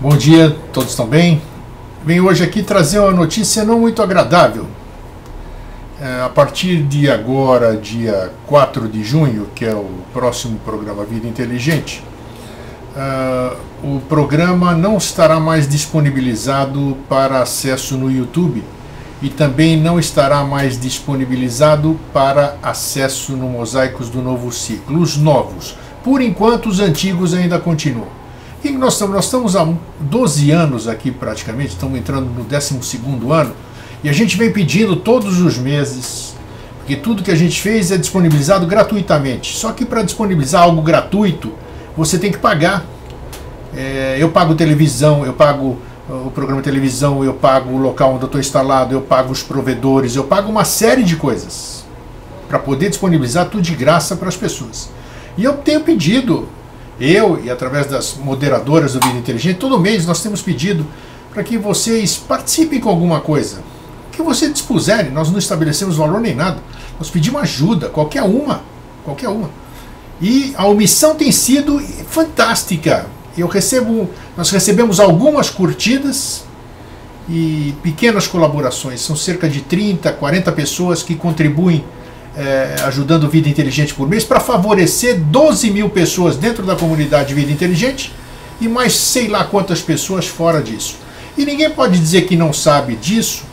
Bom dia, todos estão bem? Venho hoje aqui trazer uma notícia não muito agradável. É, a partir de agora, dia 4 de junho, que é o próximo programa Vida Inteligente, uh, o programa não estará mais disponibilizado para acesso no YouTube e também não estará mais disponibilizado para acesso no Mosaicos do Novo Ciclo, os novos. Por enquanto, os antigos ainda continuam. E nós estamos, nós estamos há 12 anos aqui praticamente, estamos entrando no 12 ano, e a gente vem pedindo todos os meses, porque tudo que a gente fez é disponibilizado gratuitamente. Só que para disponibilizar algo gratuito, você tem que pagar. É, eu pago televisão, eu pago o programa de televisão, eu pago o local onde eu estou instalado, eu pago os provedores, eu pago uma série de coisas para poder disponibilizar tudo de graça para as pessoas. E eu tenho pedido eu e através das moderadoras do Vida Inteligente, todo mês nós temos pedido para que vocês participem com alguma coisa. Que vocês dispuserem, nós não estabelecemos valor nem nada. Nós pedimos ajuda, qualquer uma, qualquer uma. E a omissão tem sido fantástica. Eu recebo, nós recebemos algumas curtidas e pequenas colaborações. São cerca de 30, 40 pessoas que contribuem é, ajudando Vida Inteligente por mês para favorecer 12 mil pessoas dentro da comunidade Vida Inteligente e mais sei lá quantas pessoas fora disso. E ninguém pode dizer que não sabe disso,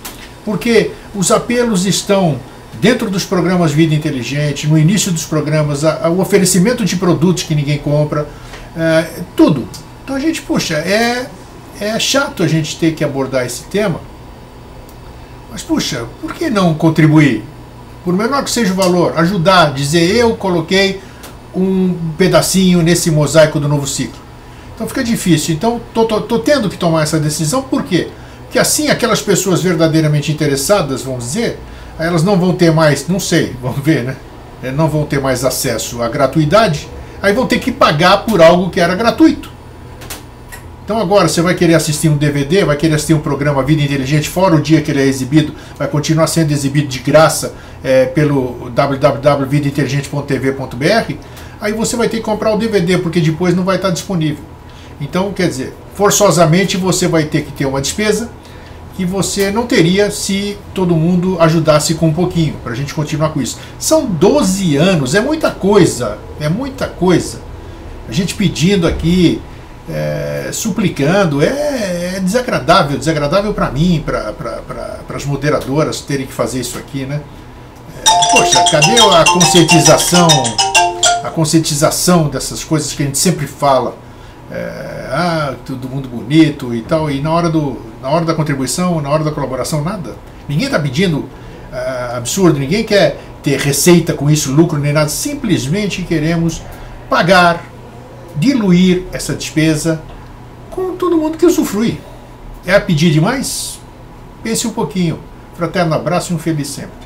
porque os apelos estão dentro dos programas Vida Inteligente, no início dos programas, a, a, o oferecimento de produtos que ninguém compra, é, tudo. Então a gente, puxa, é, é chato a gente ter que abordar esse tema, mas puxa, por que não contribuir? Por menor que seja o valor, ajudar, dizer eu coloquei um pedacinho nesse mosaico do novo ciclo. Então fica difícil. Então tô, tô, tô tendo que tomar essa decisão, por quê? Porque assim aquelas pessoas verdadeiramente interessadas, vamos dizer, elas não vão ter mais, não sei, vamos ver, né? É, não vão ter mais acesso à gratuidade, aí vão ter que pagar por algo que era gratuito. Então agora você vai querer assistir um DVD, vai querer assistir um programa Vida Inteligente, fora o dia que ele é exibido, vai continuar sendo exibido de graça é, pelo www.vidainteligente.tv.br, aí você vai ter que comprar o DVD, porque depois não vai estar disponível. Então, quer dizer, forçosamente você vai ter que ter uma despesa que você não teria se todo mundo ajudasse com um pouquinho, para a gente continuar com isso. São 12 anos, é muita coisa, é muita coisa. A gente pedindo aqui é, suplicando, é, é, desagradável, desagradável para mim, para as moderadoras terem que fazer isso aqui, né? É, poxa, cadê a conscientização, a conscientização dessas coisas que a gente sempre fala? É, ah, todo mundo bonito e tal, e na hora, do, na hora da contribuição, na hora da colaboração, nada. Ninguém está pedindo ah, absurdo, ninguém quer ter receita com isso, lucro nem nada, simplesmente queremos pagar diluir essa despesa com todo mundo que usufrui. É a pedir demais? Pense um pouquinho. Fraterno abraço e um feliz sempre.